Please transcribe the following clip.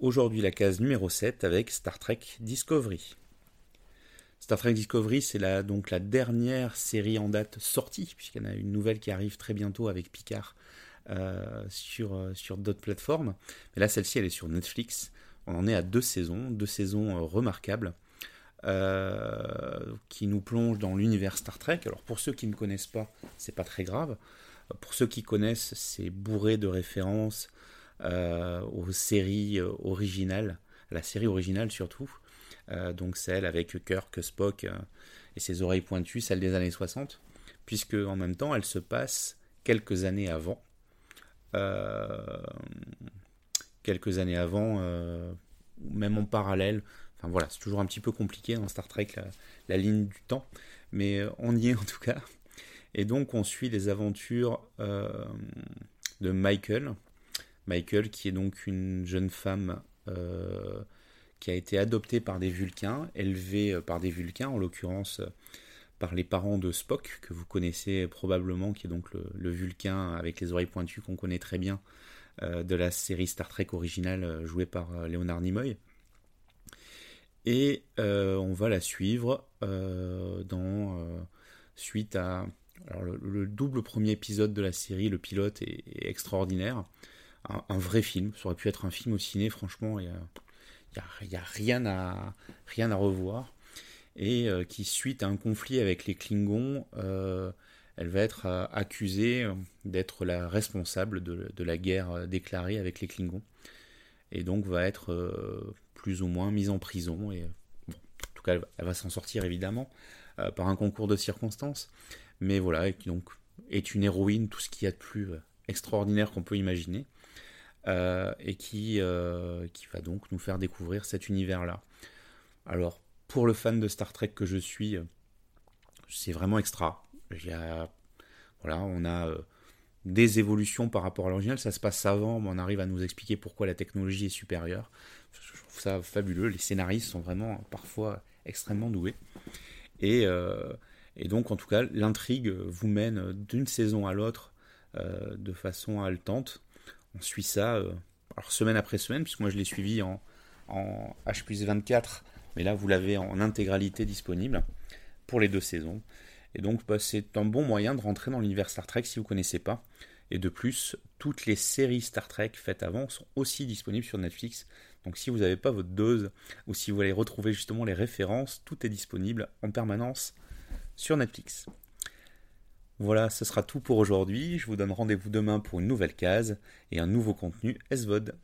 Aujourd'hui la case numéro 7 avec Star Trek Discovery. Star Trek Discovery, c'est la, donc la dernière série en date sortie, puisqu'il y en a une nouvelle qui arrive très bientôt avec Picard euh, sur, euh, sur d'autres plateformes. Mais là, celle-ci, elle est sur Netflix. On en est à deux saisons, deux saisons euh, remarquables. qui nous plongent dans l'univers Star Trek. Alors pour ceux qui ne connaissent pas, c'est pas très grave. Pour ceux qui connaissent, c'est bourré de références aux séries originales, la série originale surtout. donc celle avec Kirk, Spock et ses oreilles pointues, celle des années 60, puisque en même temps elle se passe quelques années avant euh, quelques années avant, euh, même en parallèle. Enfin voilà, c'est toujours un petit peu compliqué dans Star Trek la, ligne du temps, mais euh, on y est en tout cas. Et donc on suit les aventures de Michael. Michael qui est donc une jeune femme qui a été adoptée par des Vulcains, élevée par des Vulcains, en l'occurrence par les parents de Spock, que vous connaissez probablement, qui est donc le, Vulcain avec les oreilles pointues qu'on connaît très bien euh, de la série Star Trek originale euh, jouée par euh, Leonard Nimoy. Et on va la suivre dans suite à alors le, double premier épisode de la série, le pilote est, extraordinaire, un, vrai film. Ça aurait pu être un film au ciné, franchement, il n'y a, a, rien à rien à revoir. Et euh, qui, suite à un conflit avec les Klingons, euh, elle va être euh, accusée d'être la responsable de, la guerre déclarée avec les Klingons, et donc va être plus ou moins mise en prison, et en tout cas elle va s'en sortir évidemment par un concours de circonstances, mais voilà, et donc est une héroïne, tout ce qu'il y a de plus extraordinaire qu'on peut imaginer, et qui, qui va donc nous faire découvrir cet univers-là. Alors, pour le fan de Star Trek que je suis, euh, c'est vraiment extra. Il voilà, on a euh, des évolutions par rapport à l'original. Ça se passe avant, mais on arrive à nous expliquer pourquoi la technologie est supérieure. Je trouve ça fabuleux. Les scénaristes sont vraiment parfois extrêmement doués. Et, euh, donc, en tout cas, l'intrigue vous mène d'une saison à l'autre de façon haletante. On suit ça alors semaine après semaine, puisque moi je l'ai suivi en, en H 24 mais là, vous l'avez en intégralité disponible pour les deux saisons. Et donc, bah, c'est un bon moyen de rentrer dans l'univers Star Trek si vous ne connaissez pas. Et de plus, toutes les séries Star Trek faites avant sont aussi disponibles sur Netflix. Donc si vous n'avez pas votre dose, ou si vous voulez retrouver justement les références, tout est disponible en permanence sur Netflix. Voilà, ce sera tout pour aujourd'hui. Je vous donne rendez-vous demain pour une nouvelle case et un nouveau contenu SVOD.